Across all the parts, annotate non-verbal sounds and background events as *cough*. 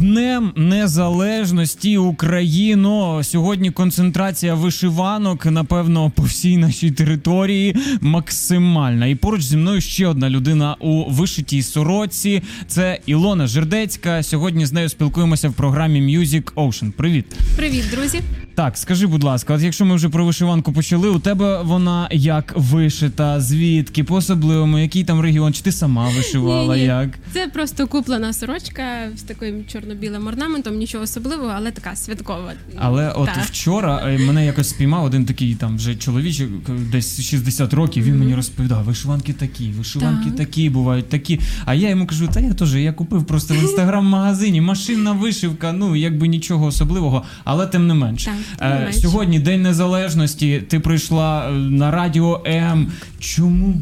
Днем Незалежності Україно. Сьогодні концентрація вишиванок, напевно, по всій нашій території максимальна. І поруч зі мною ще одна людина у вишитій сороці. Це Ілона Жердецька. Сьогодні з нею спілкуємося в програмі Music Ocean. Привіт. Привіт, друзі. Так, скажи, будь ласка, от якщо ми вже про вишиванку почали, у тебе вона як вишита, звідки, по особливому, який там регіон? Чи ти сама вишивала? Ні-ні. Як? Це просто куплена сорочка з таким чорно-білим орнаментом, нічого особливого, але така святкова. Але от вчора е, мене якось спіймав один такий там вже чоловічок, е, десь 60 років. Він мені розповідав, вишиванки такі, вишиванки Так. такі бувають такі. А я йому кажу, та я теж я купив просто в *laughs* інстаграм-магазині, машинна вишивка, ну якби нічого особливого, але тим не менш. Так, Е. Сьогодні День Незалежності. Ти прийшла е, на радіо М. Чому?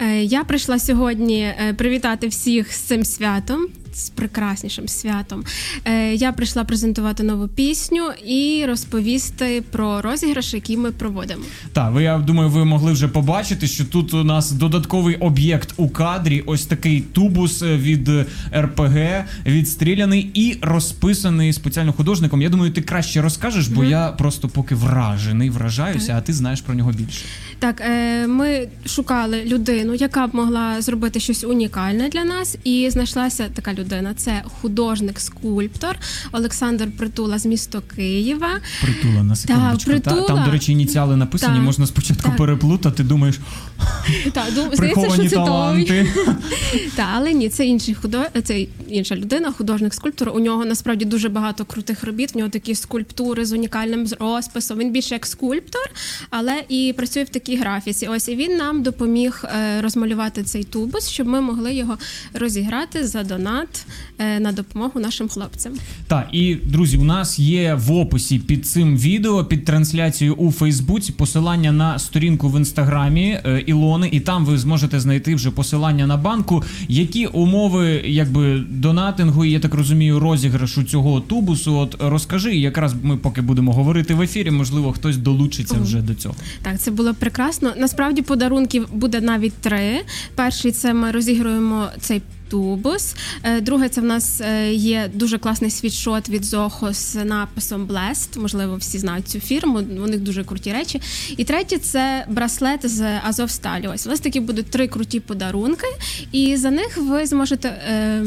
Е, Я прийшла сьогодні е, привітати всіх з цим святом. З прекраснішим святом. Е, Я прийшла презентувати нову пісню і розповісти про розіграш, який ми проводимо. Так, ви я думаю, ви могли вже побачити, що тут у нас додатковий об'єкт у кадрі. Ось такий тубус е, від РПГ, відстріляний і розписаний спеціально художником. Я думаю, ти краще розкажеш, бо я просто поки вражений, вражаюся, а ти знаєш про нього більше. Так, е, ми шукали людину, яка б могла зробити щось унікальне для нас, і знайшлася така людина. Це художник-скульптор Олександр Притула з міста Києва. Притула на секундочку. Та, Притула. там, до речі, ініціали написані. Так, Можна спочатку так. переплутати. Думаєш, *laughs* Так, ду- здається, що це той. таланти. *laughs* Та, але ні, це інший худо... це інша людина, художник-скульптор. У нього насправді дуже багато крутих робіт. В нього такі скульптури з унікальним розписом. Він більше як скульптор, але і працює в такій графіці. Ось і він нам допоміг е, розмалювати цей тубус, щоб ми могли його розіграти за донат е, на допомогу нашим хлопцям. Так, і друзі, у нас є в описі під цим відео, під трансляцією у Фейсбуці, посилання на сторінку в інстаграмі е, Ілони, і там ви зможете знайти вже посилання на банку. Які умови якби донатингу, і я так розумію, розіграшу цього тубусу. От розкажи, і якраз ми поки будемо говорити в ефірі, можливо, хтось долучиться вже до цього. Так, це було прекрасно. Насправді подарунків буде навіть три. Перший це ми розігруємо цей. Тубус. Е, Друге, це в нас е, є дуже класний світшот від Зохо з написом Blessed. Можливо, всі знають цю фірму. У них дуже круті речі. І третє це браслет з Азовсталі. Ось у вас такі будуть три круті подарунки, і за них ви зможете е,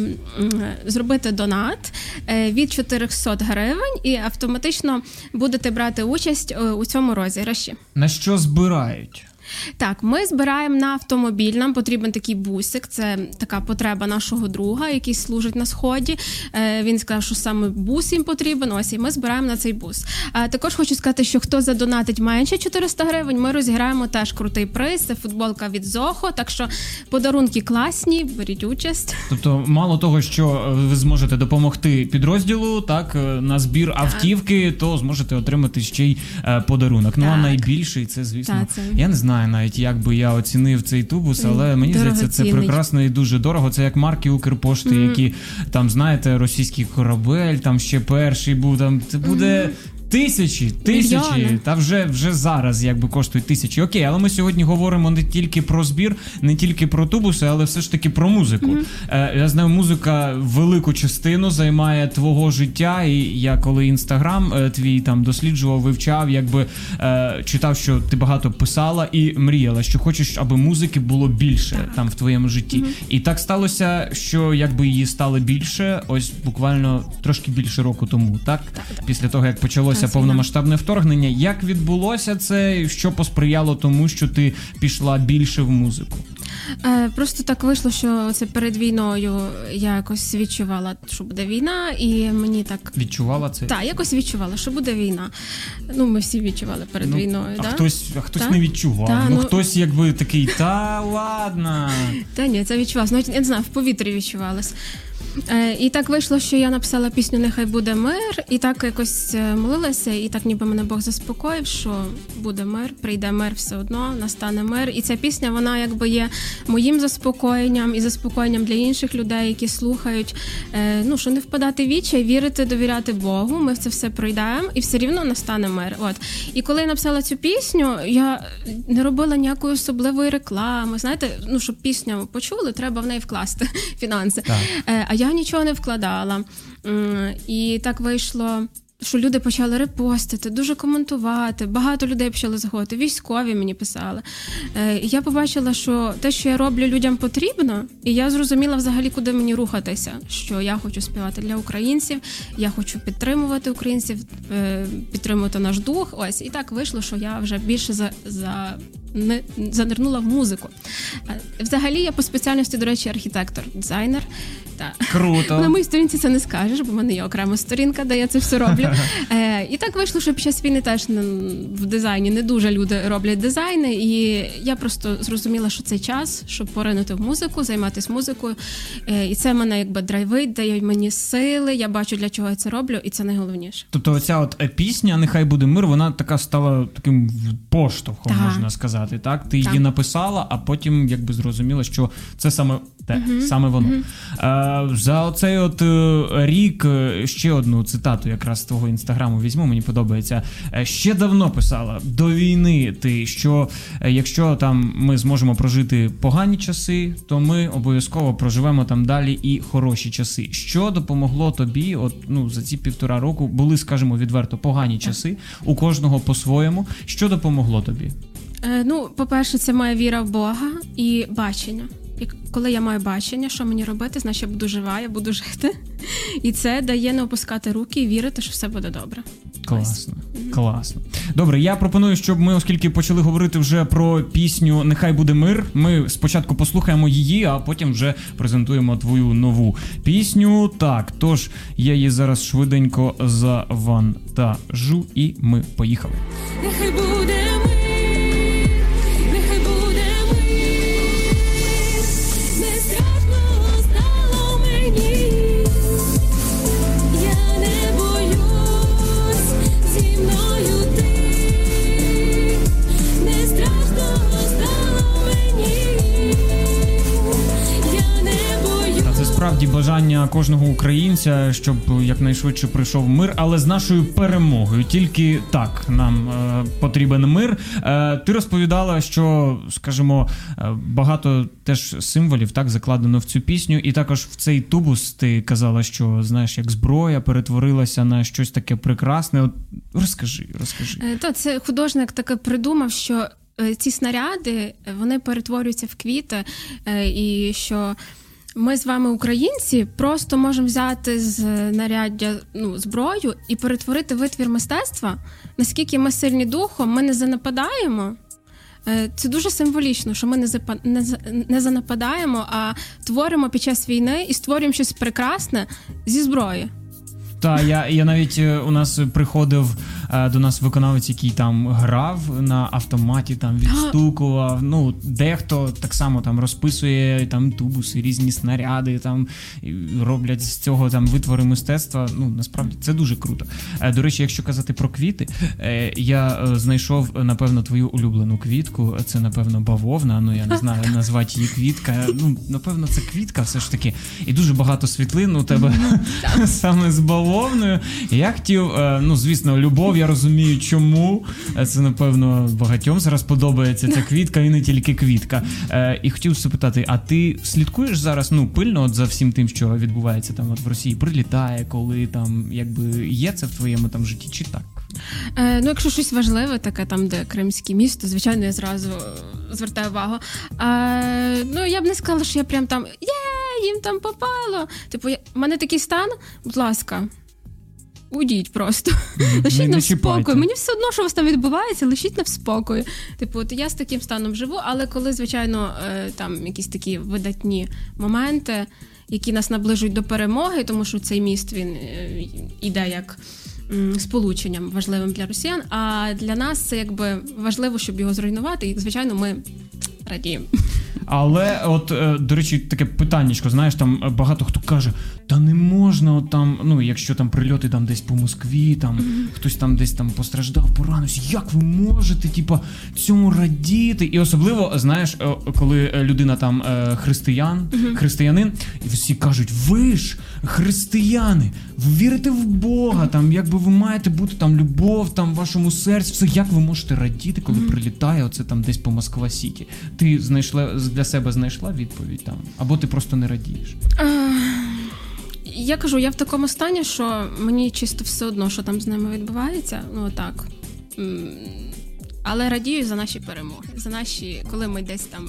зробити донат е, від 400 гривень, і автоматично будете брати участь у цьому розіграші. На що збирають? Так, ми збираємо на автомобіль. Нам потрібен такий бусик. Це така потреба нашого друга, який служить на сході. Е, він сказав, що саме бус їм потрібен. Ось і ми збираємо на цей бус. Також хочу сказати, що хто задонатить менше 400 гривень, ми розіграємо теж крутий приз. Це футболка від Зохо. Так що подарунки класні, беріть участь. Тобто, мало того, що ви зможете допомогти підрозділу, так е, на збір автівки, то зможете отримати ще й е, подарунок. Ну а найбільший це, звісно, Так, це- я не знаю навіть, як би я оцінив цей тубус, але мені здається, це прекрасно і дуже дорого. Це як марки Укрпошти, які там знаєте, російський корабель, там ще перший був. Там це буде. Тисячі, тисячі, Мільйони. та вже вже зараз якби коштують тисячі. Окей, але ми сьогодні говоримо не тільки про збір, не тільки про тубуси, але все ж таки про музику. Е, я знаю, музика велику частину займає твого життя. І я коли інстаграм е, твій там досліджував, вивчав, якби е, читав, що ти багато писала і мріяла, що хочеш, аби музики було більше там в твоєму житті. І так сталося, що якби її стало більше, ось буквально трошки більше року тому, так? Після того як почалося Так, повномасштабне вторгнення. Як відбулося це? Що посприяло тому, що ти пішла більше в музику? Е, просто так вийшло, що це перед війною я якось відчувала, що буде війна, і мені так. Відчувала це? Так, якось відчувала, що буде війна. Ну, ми всі відчували перед Ну, війною. а да? хтось, а хтось Та? не відчував. Та, ну, ну- хтось якби такий, та ладно. Та ні, це відчувалося. Навіть я не знаю, в повітрі відчувалось. Е, і так вийшло, що я написала пісню Нехай буде мир, і так якось е, молилася, і так ніби мене Бог заспокоїв, що буде мир, прийде мир все одно, настане мир. І ця пісня, вона якби є моїм заспокоєнням і заспокоєнням для інших людей, які слухають. Е, ну, що не впадати в відчай, вірити, довіряти Богу. Ми це все пройдемо, і все рівно настане мир. От. І коли я написала цю пісню, я не робила ніякої особливої реклами. Знаєте, ну щоб пісню почули, треба в неї вкласти *laughs* фінанси. Так. А я нічого не вкладала. І так вийшло що люди почали репостити, дуже коментувати. Багато людей почали заходити. Військові мені писали. Е, Я побачила, що те, що я роблю, людям потрібно, і я зрозуміла взагалі, куди мені рухатися. Що я хочу співати для українців, я хочу підтримувати українців, е, підтримувати наш дух. Ось і так вийшло, що я вже більше за за. Не занирнула в музику. Е, взагалі, я по спеціальності, до речі, архітектор, дизайнер. Та. Круто. На моїй сторінці це не скажеш, бо в мене є окрема сторінка, де я це все роблю. *laughs* Е, І так вийшло, що під час війни теж в дизайні не дуже люди роблять дизайни. І я просто зрозуміла, що це час, щоб поринути в музику, займатися музикою. Е, І це мене якби драйвить, дає мені сили. Я бачу, для чого я це роблю, і це найголовніше. Тобто, оця от е, пісня Нехай буде мир, вона така стала таким поштовхом, так. можна сказати. Так, ти так. її написала, а потім якби зрозуміла, що це саме те, uh саме воно. uh За оцей от е, рік е, ще одну цитату, якраз з твого інстаграму візьму, мені подобається. Ще давно писала до війни. Ти що якщо там ми зможемо прожити погані часи, то ми обов'язково проживемо там далі і хороші часи. Що допомогло тобі? От ну за ці півтора року були, скажімо, відверто погані часи у кожного по-своєму. Що допомогло тобі? Е, ну, по-перше, це моя віра в Бога і бачення. І коли я маю бачення, що мені робити, значить я буду жива, я буду жити. І це дає не опускати руки і вірити, що все буде добре. Класно, класно. Добре, я пропоную, щоб ми, оскільки почали говорити вже про пісню Нехай буде мир. Ми спочатку послухаємо її, а потім вже презентуємо твою нову пісню. Так, тож я її зараз швиденько завантажу, і ми поїхали. Нехай буде. насправді кожного українця, щоб якнайшвидше прийшов мир, але з нашою перемогою. Тільки так нам е, потрібен мир. Е, ти розповідала, що скажімо, е, багато теж символів так закладено в цю пісню, і також в цей тубус ти казала, що знаєш, як зброя перетворилася на щось таке прекрасне. От розкажи, розкажи. Е, то це художник таке придумав, що. Е, ці снаряди вони перетворюються в квіти, і що ми з вами, українці, просто можемо взяти з наряддя ну, зброю і перетворити витвір мистецтва. Наскільки ми сильні духом, ми не занападаємо. Е, це дуже символічно, що ми не запа... не, не занападаємо, а творимо під час війни і створюємо щось прекрасне зі зброї. Так, я я навіть е, у нас приходив до нас виконавець, який там грав на автоматі, там відстукував. Ну, дехто так само там розписує там тубуси, різні снаряди, там роблять з цього там витвори мистецтва. Ну насправді це дуже круто. Е, до речі, якщо казати про квіти, я знайшов напевно твою улюблену квітку. Це напевно бавовна. Ну я не знаю, *laughs* назвати її квітка. Ну напевно, це квітка, все ж таки, і дуже багато світлин у тебе *laughs* саме з бавовною. Я хотів, е, ну звісно, любов, я розумію, чому. Е, це, напевно, багатьом зараз подобається ця квітка і не тільки квітка. Е, і хотів запитати: а ти слідкуєш зараз ну, пильно от за всім тим, що відбувається там от в Росії? Прилітає, коли там якби є це в твоєму там житті, чи так? Е, Ну, якщо щось важливе, таке там, де Кримське місто, звичайно, я зразу звертаю увагу. Е, Ну, я б не сказала, що я прям там є, їм там попало. Типу, я, в мене такий стан, будь ласка, Удіть просто. Mm-hmm. Лишіть на спокою. Мені все одно, що у вас там відбувається, лишіть на спокою. Типу, от я з таким станом живу, але коли, звичайно, е, там якісь такі видатні моменти, які нас наближують до перемоги, тому що цей міст він е, іде як сполученням важливим для росіян. А для нас це якби важливо, щоб його зруйнувати. І звичайно, ми радіємо. Але, от, е, до речі, таке питаннячко, знаєш, там багато хто каже, та не можна, от там, ну, якщо там прильоти там десь по Москві, там mm-hmm. хтось там десь там постраждав, поранився, як ви можете, типа, цьому радіти? І особливо, знаєш, е, коли людина там е, християн, mm-hmm. християнин, і всі кажуть, ви ж християни, ви вірите в Бога, там, якби ви маєте бути там любов, там в вашому серці, все, як ви можете радіти, коли mm-hmm. прилітає оце там десь по Москва Сіті? Ти знайшла для себе знайшла відповідь там? Або ти просто не радієш? Я кажу, я в такому стані, що мені чисто все одно, що там з ними відбувається. Ну так. Але радію за наші перемоги, за наші, коли ми десь там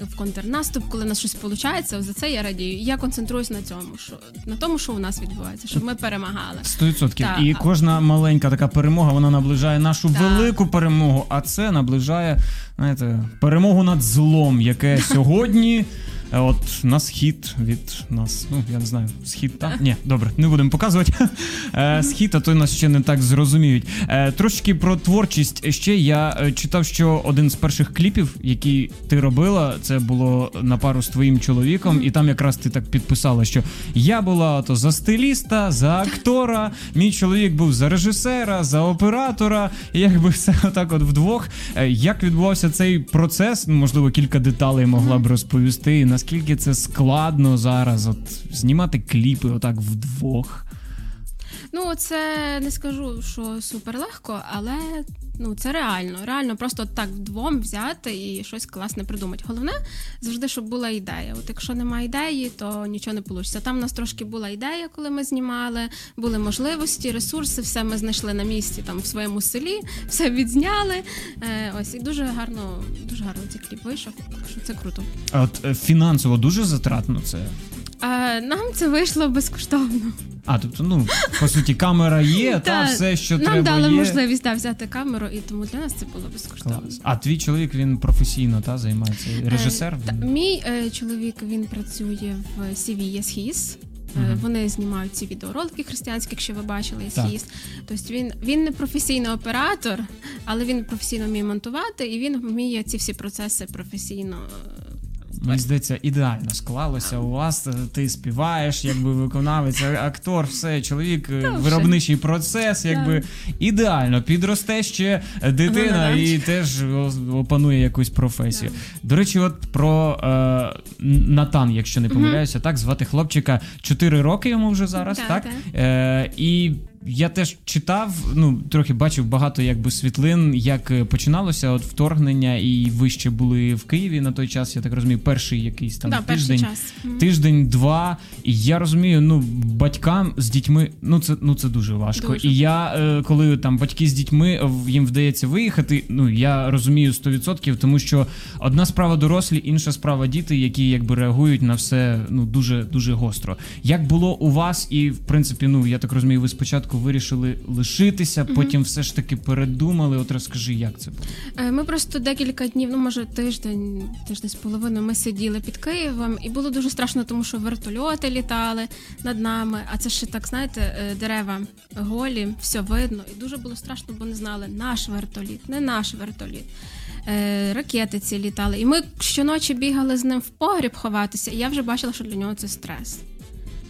в контрнаступ, коли у нас щось виходить, за це я радію. Я концентруюсь на цьому, що на тому, що у нас відбувається, щоб ми перемагали. Сто відсотків. І кожна маленька така перемога вона наближає нашу так. велику перемогу, а це наближає знаєте, перемогу над злом, яке *laughs* сьогодні. Е, от на схід від нас, ну я не знаю, схід так? Ні, добре, не будемо показувати. *laughs* Е, схід, а то нас ще не так зрозуміють. Е, трошки про творчість. Ще я читав, що один з перших кліпів, які ти робила, це було на пару з твоїм чоловіком, і там якраз ти так підписала, що я була то за стиліста, за актора. Мій чоловік був за режисера, за оператора. І якби все *laughs* отак, от вдвох. Як відбувався цей процес? Можливо, кілька деталей могла б розповісти наскільки це складно зараз, от знімати кліпи отак вдвох. Ну, це не скажу, що супер легко, але ну це реально. Реально просто так вдвом взяти і щось класне придумати. Головне завжди, щоб була ідея. От якщо немає ідеї, то нічого не вийде. Там у нас трошки була ідея, коли ми знімали, були можливості, ресурси, все ми знайшли на місці там в своєму селі, все відзняли. Е, Ось і дуже гарно, дуже гарно цей кліп вийшов. Так що це круто. А от е, фінансово дуже затратно це. Е, Нам це вийшло безкоштовно. А, тобто, ну, по суті, камера є, та все, що Нам треба Нам дали є. можливість та, взяти камеру, і тому для нас це було безкоштовно. Клас. А твій чоловік він професійно та займається режисер? Е, та, мій е, чоловік він працює в CV Yes His. Uh-huh. Вони знімають ці відеоролики християнські, якщо ви бачили Yes Тобто він він не професійний оператор, але він професійно вміє монтувати і він вміє ці всі процеси професійно Мені здається, ідеально склалося. У вас. Е, ти співаєш, якби виконавець, актор, все, чоловік, е, виробничий процес, якби ідеально. Підросте ще дитина і теж опанує якусь професію. До речі, от про е, Натан, якщо не помиляюся, так звати хлопчика 4 роки йому вже зараз, так? Е, І я теж читав, ну трохи бачив багато якби світлин, як е, починалося от вторгнення, і ви ще були в Києві на той час. Я так розумію, перший якийсь там да, тиждень, тиждень-два. І я розумію, ну батькам з дітьми, ну це ну це дуже важко. Дуже. І я е, коли там батьки з дітьми їм вдається виїхати. Ну я розумію 100%, тому що одна справа дорослі, інша справа діти, які якби реагують на все ну дуже дуже гостро. Як було у вас, і в принципі, ну я так розумію, ви спочатку вирішили лишитися, потім все ж таки передумали. От розкажи, як це було? Е, ми просто декілька днів, ну може тиждень, тиждень з половиною, ми сиділи під Києвом, і було дуже страшно, тому що вертольоти літали над нами. А це ще так, знаєте, е, дерева голі, все видно. І дуже було страшно, бо не знали наш вертоліт, не наш вертоліт. Е, ракети ці літали, і ми щоночі бігали з ним в погріб ховатися. І я вже бачила, що для нього це стрес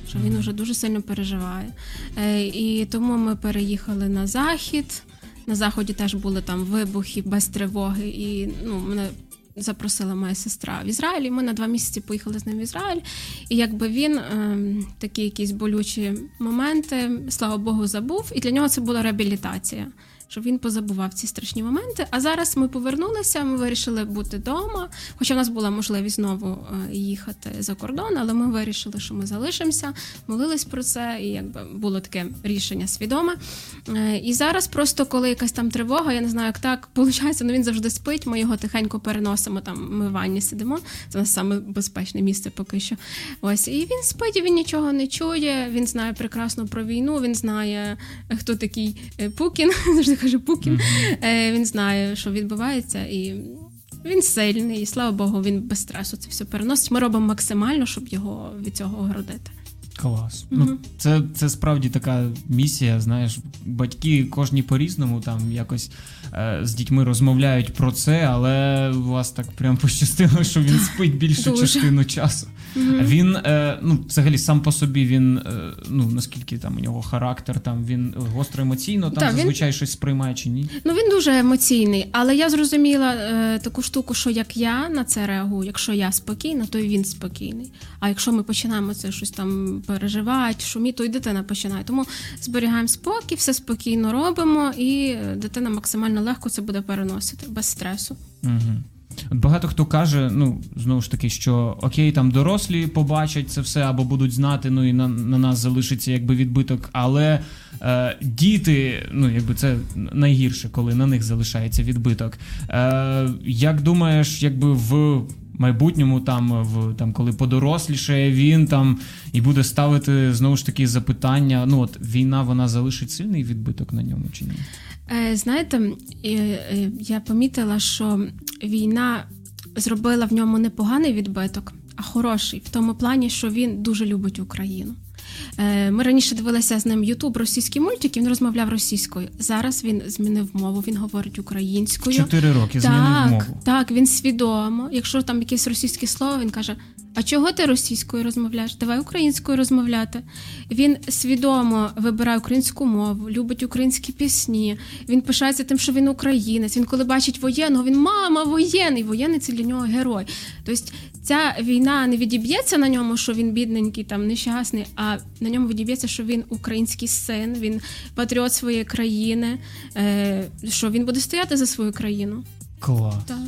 що він вже дуже сильно переживає. Е, і тому ми переїхали на захід. На заході теж були там вибухи без тривоги. І ну, мене запросила моя сестра в Ізраїль. Ми на два місяці поїхали з ним в Ізраїль. І якби він е, такі якісь болючі моменти, слава Богу, забув. І для нього це була реабілітація щоб він позабував ці страшні моменти. А зараз ми повернулися, ми вирішили бути вдома. Хоча в нас була можливість знову е, їхати за кордон, але ми вирішили, що ми залишимося, молились про це, і якби було таке рішення свідоме. Е, і зараз, просто коли якась там тривога, я не знаю, як так виходить, ну він завжди спить. Ми його тихенько переносимо. Там ми в ванні сидимо. Це у нас саме безпечне місце поки що. Ось і він спить, він нічого не чує. Він знає прекрасно про війну. Він знає, хто такий е, Пукін. *laughs* Завжди каже Пукін. Mm-hmm. Він знає, що відбувається, і він сильний, і слава Богу, він без стресу це все переносить. Ми робимо максимально, щоб його від цього огородити. Клас. Mm-hmm. Ну, Це це справді така місія. Знаєш, батьки кожні по-різному там якось е, з дітьми розмовляють про це, але у вас так прям пощастило, що він спить більшу частину часу. Mm-hmm. Він е, ну, взагалі сам по собі він е, ну наскільки там у нього характер, там він гостро емоційно там так, зазвичай він... щось сприймає чи ні? Ну він дуже емоційний, але я зрозуміла е, таку штуку, що як я на це реагую, якщо я спокійна, то і він спокійний. А якщо ми починаємо це щось там переживати, шумі, то і дитина починає. Тому зберігаємо спокій, все спокійно робимо, і дитина максимально легко це буде переносити без стресу. Угу. От багато хто каже, ну знову ж таки, що окей, там дорослі побачать це все або будуть знати, ну і на, на нас залишиться якби відбиток. Але е, діти, ну якби це найгірше, коли на них залишається відбиток. Е, Як думаєш, якби в майбутньому, там в там, коли подорослішає він там і буде ставити знову ж таки запитання. Ну от війна вона залишить сильний відбиток на ньому чи ні? Е, знаєте, е, я помітила, що війна зробила в ньому не поганий відбиток, а хороший в тому плані, що він дуже любить Україну. Е, ми раніше дивилися з ним Ютуб російські мультики, він розмовляв російською. Зараз він змінив мову, він говорить українською. Чотири роки змінив так, мову. Так, він свідомо. Якщо там якесь російське слово, він каже: А чого ти російською розмовляєш? Давай українською розмовляти. Він свідомо вибирає українську мову, любить українські пісні. Він пишається тим, що він українець. Він коли бачить воєнного, він мама воєнний. Воєнний це для нього герой. Тобто ця війна не відіб'ється на ньому, що він бідненький, там нещасний, а на ньому відіб'ється, що він український син, він патріот своєї країни, е, що він буде стояти за свою країну. Клас. Так.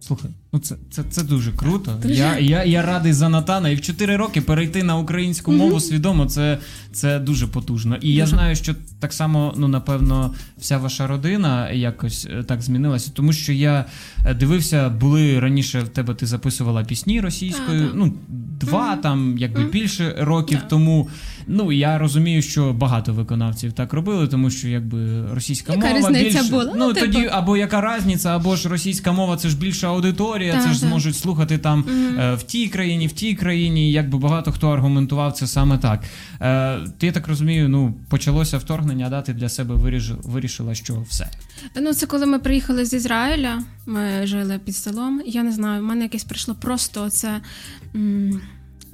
Слухай, ну це це, це дуже круто. Дуже. Я я, я радий за Натана. І в 4 роки перейти на українську mm-hmm. мову свідомо, це це дуже потужно. І дуже. я знаю, що так само, ну напевно, вся ваша родина якось е, так змінилася, тому що я е, дивився, були раніше в тебе ти записувала пісні російською. А, ну два mm-hmm. там, якби mm-hmm. більше років yeah. тому. Ну я розумію, що багато виконавців так робили, тому що якби російська яка мова більше була? ну, ну тоді або яка різниця, або ж російська мова це ж більша аудиторія, так, це ж так. зможуть слухати там mm-hmm. в тій країні, в тій країні. Якби багато хто аргументував це саме так. Е, Ти я так розумію, ну почалося вторгнення, да, ти для себе вирішила, вирішила, що все. Ну це коли ми приїхали з Ізраїля, ми жили під селом. Я не знаю, в мене якесь прийшло просто це. М-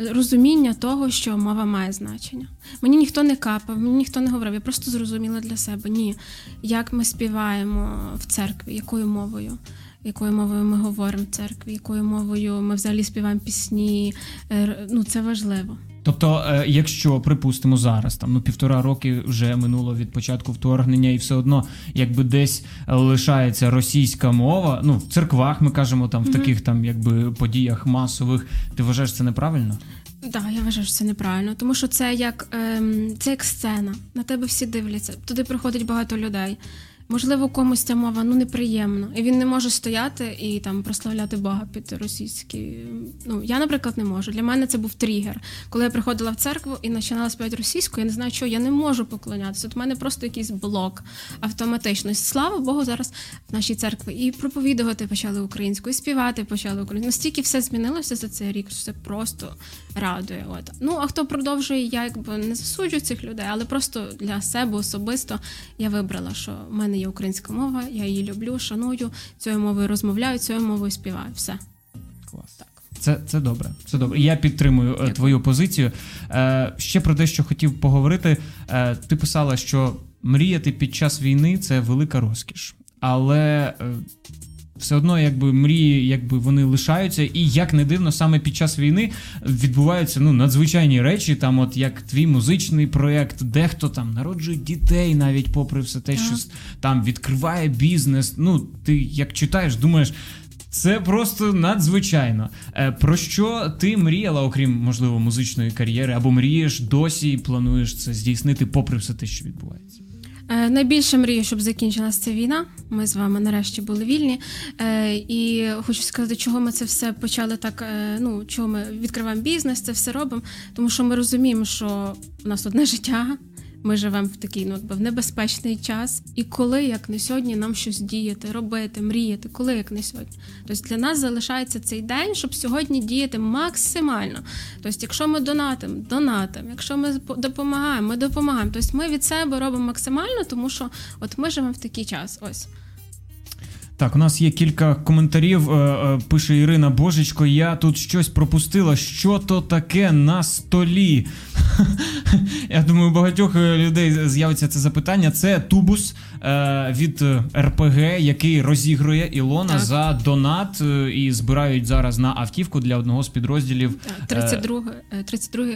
розуміння того, що мова має значення. Мені ніхто не капав, мені ніхто не говорив. Я просто зрозуміла для себе ні, як ми співаємо в церкві, якою мовою. Якою мовою ми говоримо в церкві, якою мовою ми взагалі співаємо пісні? Е, ну це важливо. Тобто, е, якщо припустимо зараз, там ну півтора роки вже минуло від початку вторгнення, і все одно, якби десь лишається російська мова, ну в церквах ми кажемо там в mm-hmm. таких там якби подіях масових, ти вважаєш це неправильно? Так, да, я вважаю, що це неправильно, тому що це як ем, це як сцена. На тебе всі дивляться. Туди приходить багато людей. Можливо, комусь ця мова ну неприємна, і він не може стояти і там прославляти Бога під російські. Ну я, наприклад, не можу. Для мене це був тригер. Коли я приходила в церкву і починала співати російською, я не знаю, що я не можу поклонятися. От у мене просто якийсь блок автоматично. Слава Богу, зараз в нашій церкві і проповідувати почали українською, і співати почали українською. Настільки все змінилося за цей рік, що це просто радує. От ну а хто продовжує, я якби не засуджую цих людей, але просто для себе особисто я вибрала, що в мене є українська мова, я її люблю, шаную, цією мовою розмовляю, цією мовою співаю. Все. Клас. Так. Це це добре. Це добре. Я підтримую е, Дякую. твою позицію. Е, Ще про дещо хотів поговорити. Е, Ти писала, що мріяти під час війни це велика розкіш. Але е, все одно, якби мрії, якби вони лишаються, і як не дивно, саме під час війни відбуваються ну надзвичайні речі. Там, от як твій музичний проєкт, дехто там народжує дітей, навіть попри все те, що там відкриває бізнес. Ну, ти як читаєш, думаєш. Це просто надзвичайно. Е, про що ти мріяла, окрім можливо музичної кар'єри, або мрієш досі і плануєш це здійснити, попри все те, що відбувається? Е, найбільше мрію, щоб закінчилася ця війна. Ми з вами нарешті були вільні. Е, і хочу сказати, чого ми це все почали так. Е, ну чого ми відкриваємо бізнес, це все робимо. Тому що ми розуміємо, що у нас одне життя. Ми живемо в такий ну, в небезпечний час, і коли як не сьогодні нам щось діяти, робити, мріяти, коли як не сьогодні. Тобто для нас залишається цей день, щоб сьогодні діяти максимально. Тобто, якщо ми донатимо, донатимо, якщо ми допомагаємо, ми допомагаємо. Тобто ми від себе робимо максимально, тому що от ми живемо в такий час. Ось. Так, у нас є кілька коментарів. Е, е, пише Ірина Божечко, я тут щось пропустила. Що то таке на столі? *laughs* Я думаю, у багатьох е, людей з'явиться це запитання. Це тубус від РПГ, який розігрує Ілона так. за донат і збирають зараз на автівку для одного з підрозділів. 32 32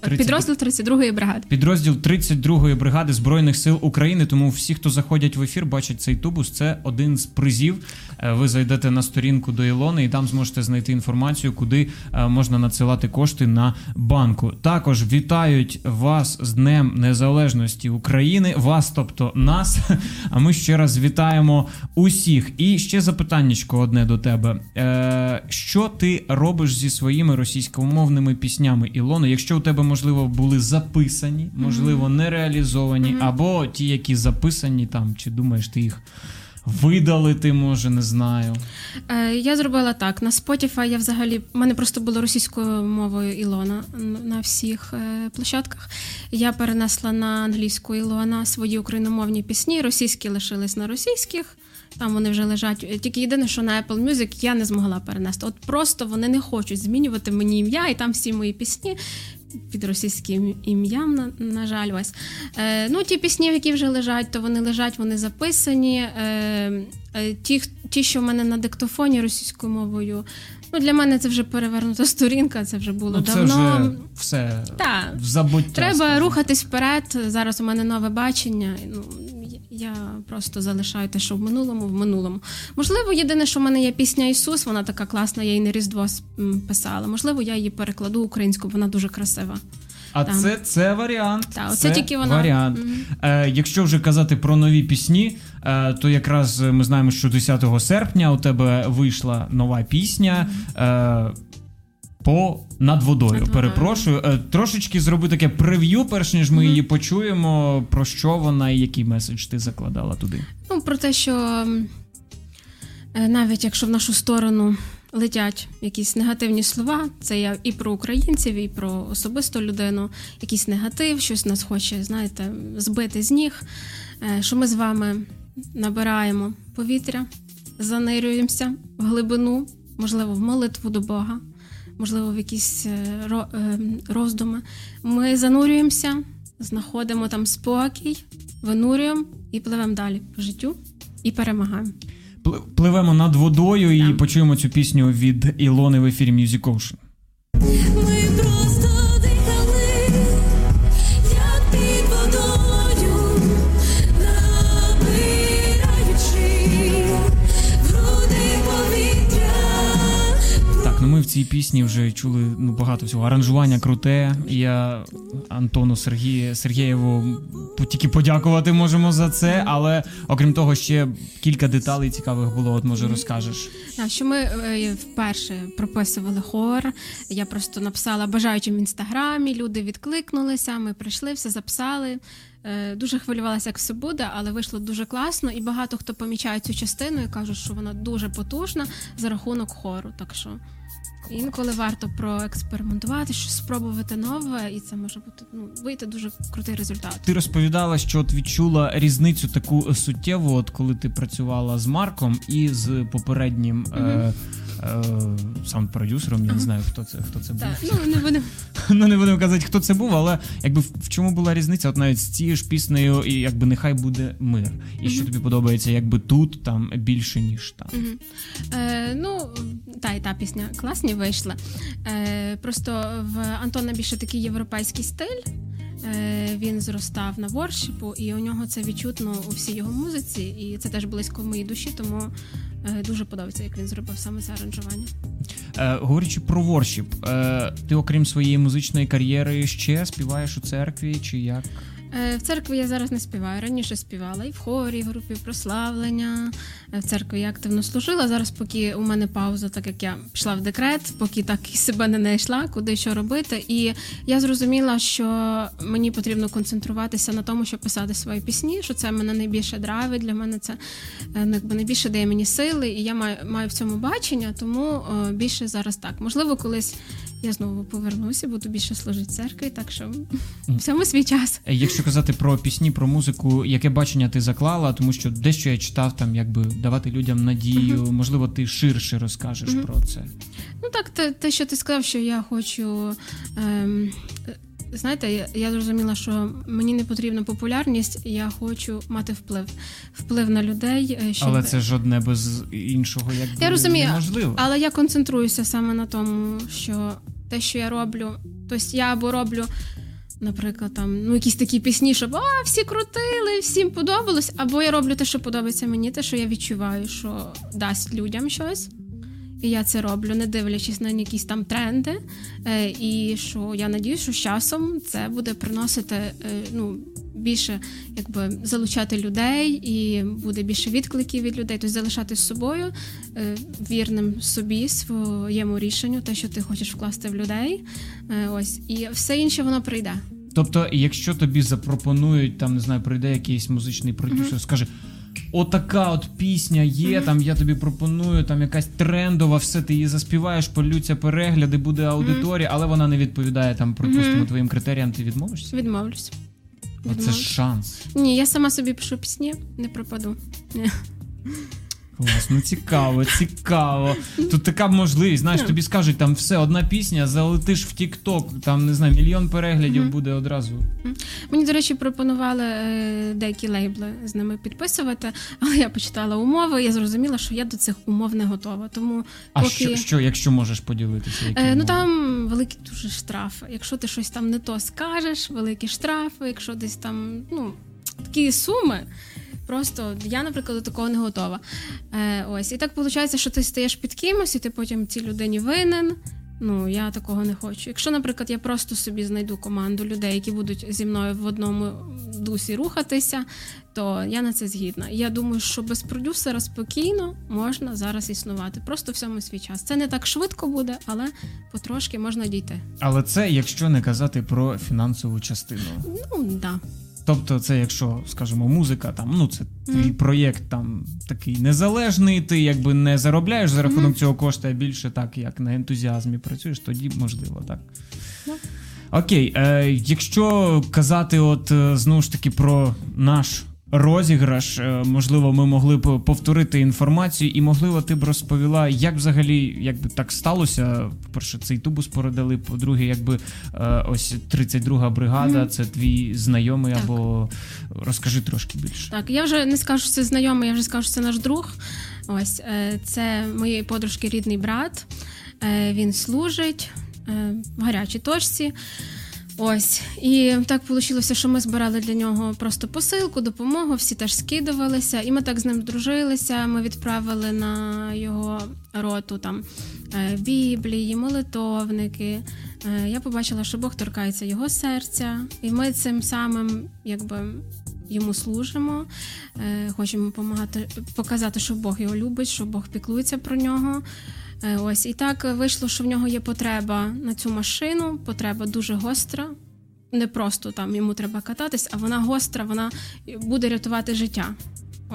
30... Підрозділ 32-ї бригади. Підрозділ 32-ї бригади Збройних сил України. Тому всі, хто заходять в ефір, бачать цей тубус. Це один з призів. Е, ви зайдете на сторінку до Ілони і там зможете знайти інформацію, куди е, можна надсилати кошти на банку. Також вітають вас з Днем Незалежності України. Вас, тобто нас. *laughs* А ми ще раз вітаємо усіх. І ще запитаннячко одне до тебе. Е, Що ти робиш зі своїми російськомовними піснями Ілоно? Якщо у тебе можливо були записані, можливо, не реалізовані, або ті, які записані там, чи думаєш ти їх видалити, може, не знаю. Е, Я зробила так. На Spotify я взагалі в мене просто було російською мовою Ілона на всіх е, площадках. Я перенесла на англійську Ілона свої україномовні пісні, російські лишились на російських. Там вони вже лежать. Тільки єдине, що на Apple Music я не змогла перенести. От просто вони не хочуть змінювати мені ім'я, і там всі мої пісні під російським ім'ям, на, на жаль, ось. Е, Ну, ті пісні, які вже лежать, то вони лежать, вони записані. Е, е, Ті, ті, що в мене на диктофоні російською мовою. Ну, Для мене це вже перевернута сторінка, це вже було ну, це давно. Вже все в забуття. Треба скажу. рухатись вперед. Зараз у мене нове бачення. Ну, я просто залишаю те, що в минулому, в минулому. Можливо, єдине, що в мене є пісня Ісус, вона така класна, я її на Різдво писала. Можливо, я її перекладу українською, вона дуже красива. А Там. це це варіант. Оце це тільки вона. варіант. Мгм. Е, якщо вже казати про нові пісні, е, то якраз ми знаємо, що 10 серпня у тебе вийшла нова пісня. Е, по над водою. Над. Перепрошую. Е, трошечки зроби таке прев'ю, перш ніж ми Мгм. її почуємо. Про що вона і який меседж ти закладала туди? Ну, про те, що е, навіть якщо в нашу сторону летять якісь негативні слова, це я і про українців, і про особисту людину, якийсь негатив, щось нас хоче, знаєте, збити з ніг. е, Що ми з вами набираємо повітря, занирюємося в глибину, можливо, в молитву до Бога, можливо, в якісь е, е, роздуми. Ми занурюємося, знаходимо там спокій, винурюємо і пливемо далі по життю і перемагаємо. Пли- Пливемо над водою і почуємо цю пісню від Ілони в ефірі Music Ocean. Цій пісні вже чули ну багато всього. Аранжування круте. Я Антону Сергію Сергієву тільки подякувати можемо за це. Але окрім того, ще кілька деталей цікавих було. От може розкажеш. А що ми е, вперше прописували хор. Я просто написала бажаючим в інстаграмі. Люди відкликнулися. Ми прийшли, все записали. Е, Дуже хвилювалася, як все буде, але вийшло дуже класно. І багато хто помічає цю частину і кажуть, що вона дуже потужна за рахунок хору. Так що інколи варто проекспериментувати, щось спробувати нове, і це може бути ну вийти дуже крутий результат. Ти розповідала, що от відчула різницю таку суттєву, от коли ти працювала з Марком і з попереднім. Е- е, саунд-продюсером, я не знаю, хто це хто це був. Ну не будемо. *laughs* Ну не будемо казати, хто це був, але якби в в чому була різниця, от навіть з цією ж піснею, і якби нехай буде мир. І що тобі подобається, якби тут там більше, ніж там. Е, ну, та і та пісня класні вийшла. Е, просто в Антона більше такий європейський стиль. Е, він зростав на воршипу, і у нього це відчутно у всій його музиці, і це теж близько моїй душі, тому е, дуже подобається, як він зробив саме це аранжування. Е, говорячи про воршіп, ти, окрім своєї музичної кар'єри, ще співаєш у церкві, чи як? Е, В церкві я зараз не співаю. Раніше співала і в хорі, і в групі прославлення. Е, В церкві я активно служила. Зараз, поки у мене пауза, так як я пішла в декрет, поки так і себе не знайшла, куди що робити. І я зрозуміла, що мені потрібно концентруватися на тому, щоб писати свої пісні, що це мене найбільше драйвить. Для мене це е, ну, якби найбільше дає мені сили, і я маю, маю в цьому бачення, тому більше зараз так. Можливо, колись. Я знову повернуся, буду більше служити в церкві, так що всьому свій час. Е, Якщо казати про пісні, про музику, яке бачення ти заклала, тому що дещо я читав там, якби давати людям надію, можливо, ти ширше розкажеш про це. Ну так, те, те, що ти сказав, що я хочу. Ем, знаєте, я, я зрозуміла, що мені не потрібна популярність, я хочу мати вплив. Вплив на людей. е, Щоб... Але це ж одне без іншого, якби Я розумію, неможливо. Але я концентруюся саме на тому, що те, що я роблю. Тобто я або роблю. Наприклад, там ну якісь такі пісні, щоб а, всі крутили, всім подобалось. Або я роблю те, що подобається мені, те, що я відчуваю, що дасть людям щось. І я це роблю, не дивлячись на якісь там тренди. Е, і що я надіюсь, що з часом це буде приносити е, ну, більше, якби залучати людей, і буде більше відкликів від людей, тобто залишати з собою е, вірним собі, своєму рішенню, те, що ти хочеш вкласти в людей. Ось, і все інше воно прийде. Тобто, якщо тобі запропонують, там не знаю, прийде якийсь музичний продюсер, скаже. Отака от пісня є, там я тобі пропоную, там якась трендова, все ти її заспіваєш, полються перегляди, буде аудиторія, але вона не відповідає там, припустимо, твоїм критеріям, ти відмовишся? Відмовлюсь. Ну, Це шанс. Ні, я сама собі пишу пісні, не пропаду. Ні. Клас, ну цікаво, цікаво. Тут така можливість, знаєш, тобі скажуть, там все, одна пісня, залетиш в Тік-Ток, там не знаю, мільйон переглядів Мгм. буде одразу. Мені, до речі, пропонували е, деякі лейбли з ними підписувати, але я почитала умови, я зрозуміла, що я до цих умов не готова. Тому А поки що, що, якщо можеш поділитися? які Е, ну умови? там великі дуже штрафи. Якщо ти щось там не то скажеш, великі штрафи, якщо десь там ну такі суми. Просто я, наприклад, до такого не готова. Е, ось і так виходить, що ти стаєш під кимось, і ти потім цій людині винен. Ну я такого не хочу. Якщо, наприклад, я просто собі знайду команду людей, які будуть зі мною в одному дусі рухатися, то я на це згідна. Я думаю, що без продюсера спокійно можна зараз існувати. Просто всьому свій час. Це не так швидко буде, але потрошки можна дійти. Але це якщо не казати про фінансову частину. Ну да. Тобто, це якщо, скажімо, музика, там ну це твій mm. проєкт там такий незалежний, ти якби не заробляєш за рахунок Мгм. цього кошту, а більше так, як на ентузіазмі працюєш, тоді можливо, так. Yeah. Окей, е, якщо казати, от е, знову ж таки про наш розіграш, е, можливо, ми могли б повторити інформацію, і можливо, ти б розповіла, як взагалі якби так сталося. По-перше, цей тубус передали, по-друге, якби е, ось 32-га бригада, це твій знайомий Так. або розкажи трошки більше. Так, я вже не скажу, що це знайомий, я вже скажу, що це наш друг. Ось е, це моєї подружки рідний брат. Він служить в гарячій точці. Ось, і так вийшло, що ми збирали для нього просто посилку, допомогу, всі теж скидувалися, і ми так з ним здружилися. Ми відправили на його роту там е, біблії, молитовники. Е, Я побачила, що Бог торкається його серця, і ми цим самим якби йому служимо. Е, Хочемо допомагати, показати, що Бог його любить, що Бог піклується про нього. Е, Ось і так вийшло, що в нього є потреба на цю машину. Потреба дуже гостра. Не просто там йому треба кататись, а вона гостра, вона буде рятувати життя.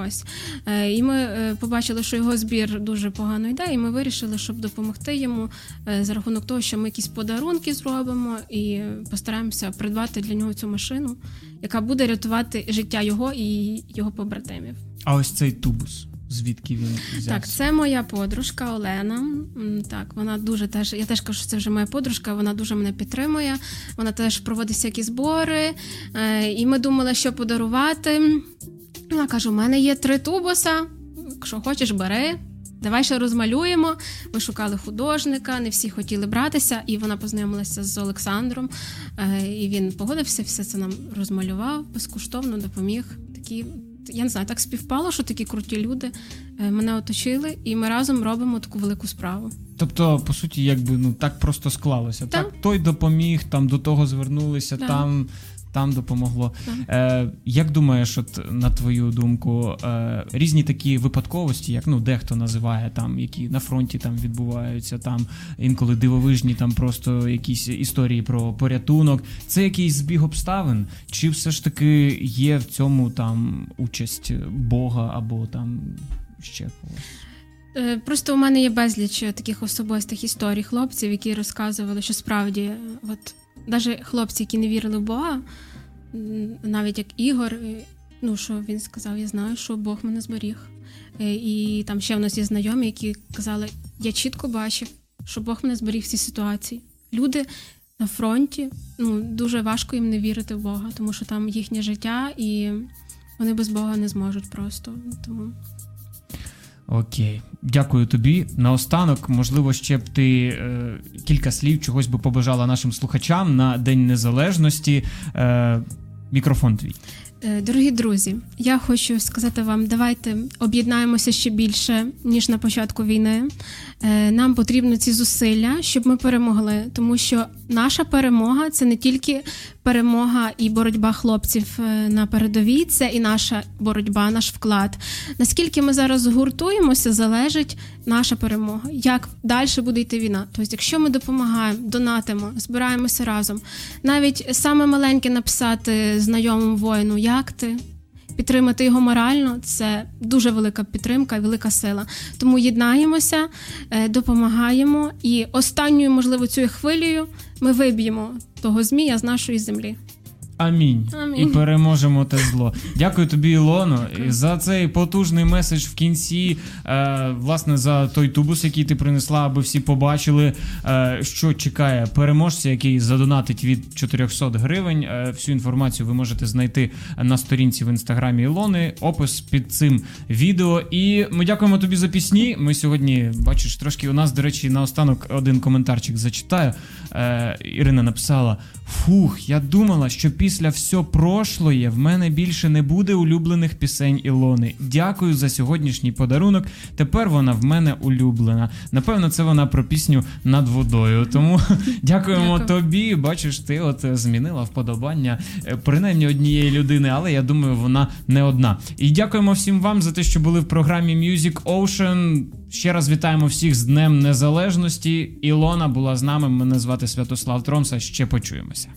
Ось. Е, І ми е, побачили, що його збір дуже погано йде, і ми вирішили, щоб допомогти йому е, за рахунок того, що ми якісь подарунки зробимо і постараємося придбати для нього цю машину, яка буде рятувати життя його і його побратимів. А ось цей тубус, звідки він взявся? Так, це моя подружка Олена. Так, вона дуже теж. Я теж кажу, що це вже моя подружка. Вона дуже мене підтримує. Вона теж проводить всякі збори. Е, І ми думали, що подарувати. Вона каже: у мене є три тубуса. Якщо хочеш, бери. Давай ще розмалюємо. Ми шукали художника, не всі хотіли братися, і вона познайомилася з Олександром. Е, І він погодився, все це нам розмалював безкоштовно, допоміг. Такі, я не знаю, так співпало, що такі круті люди е, мене оточили, і ми разом робимо таку велику справу. Тобто, по суті, якби ну так просто склалося. Так, Так. той допоміг, там до того звернулися, Так. там. Там допомогло. Е, як думаєш, от на твою думку, е, різні такі випадковості, як ну дехто називає там, які на фронті там відбуваються, там інколи дивовижні, там просто якісь історії про порятунок. Це якийсь збіг обставин, чи все ж таки є в цьому там участь Бога або там ще когось? Е, Просто у мене є безліч таких особистих історій хлопців, які розказували, що справді, от навіть хлопці, які не вірили в Бога, навіть як Ігор, е, ну що він сказав, я знаю, що Бог мене зберіг. Е, І там ще в нас є знайомі, які казали, я чітко бачив, що Бог мене зберіг в цій ситуації. Люди на фронті, ну дуже важко їм не вірити в Бога, тому що там їхнє життя, і вони без Бога не зможуть просто. Тому Окей, дякую тобі. Наостанок, можливо, ще б ти е, кілька слів чогось би побажала нашим слухачам на День Незалежності. Е, мікрофон твій. Е, Дорогі друзі, я хочу сказати вам, давайте об'єднаємося ще більше ніж на початку війни. Е, Нам потрібно ці зусилля, щоб ми перемогли, тому що наша перемога це не тільки перемога і боротьба хлопців е, на передовій, це і наша боротьба, наш вклад. Наскільки ми зараз згуртуємося, залежить наша перемога. Як далі буде йти війна? Тобто, якщо ми допомагаємо, донатимо, збираємося разом, навіть саме маленьке написати знайомому воїну, як ти. Підтримати його морально це дуже велика підтримка велика сила. Тому єднаємося, е, допомагаємо, і останньою, можливо, цією хвилею ми виб'ємо того змія з нашої землі. Амінь. Амінь. І переможемо те зло. Дякую тобі, Ілоно, і за цей потужний меседж в кінці. Е, власне, за той тубус, який ти принесла, аби всі побачили, е, що чекає переможця, який задонатить від 400 гривень. Е, всю інформацію ви можете знайти на сторінці в інстаграмі Ілони. Опис під цим відео. І ми дякуємо тобі за пісні. Ми сьогодні, бачиш, трошки у нас, до речі, наостанок один коментарчик зачитаю. Е, Ірина написала: Фух, я думала, що після все прошлое в мене більше не буде улюблених пісень Ілони. Дякую за сьогоднішній подарунок. Тепер вона в мене улюблена. Напевно, це вона про пісню над водою. Тому *laughs* дякуємо Дякую. тобі. Бачиш, ти от змінила вподобання е, принаймні однієї людини, але я думаю, вона не одна. І дякуємо всім вам за те, що були в програмі Music Ocean. Ще раз вітаємо всіх з Днем Незалежності. Ілона була з нами. Мене звати Святослав Тромса. Ще почуємося.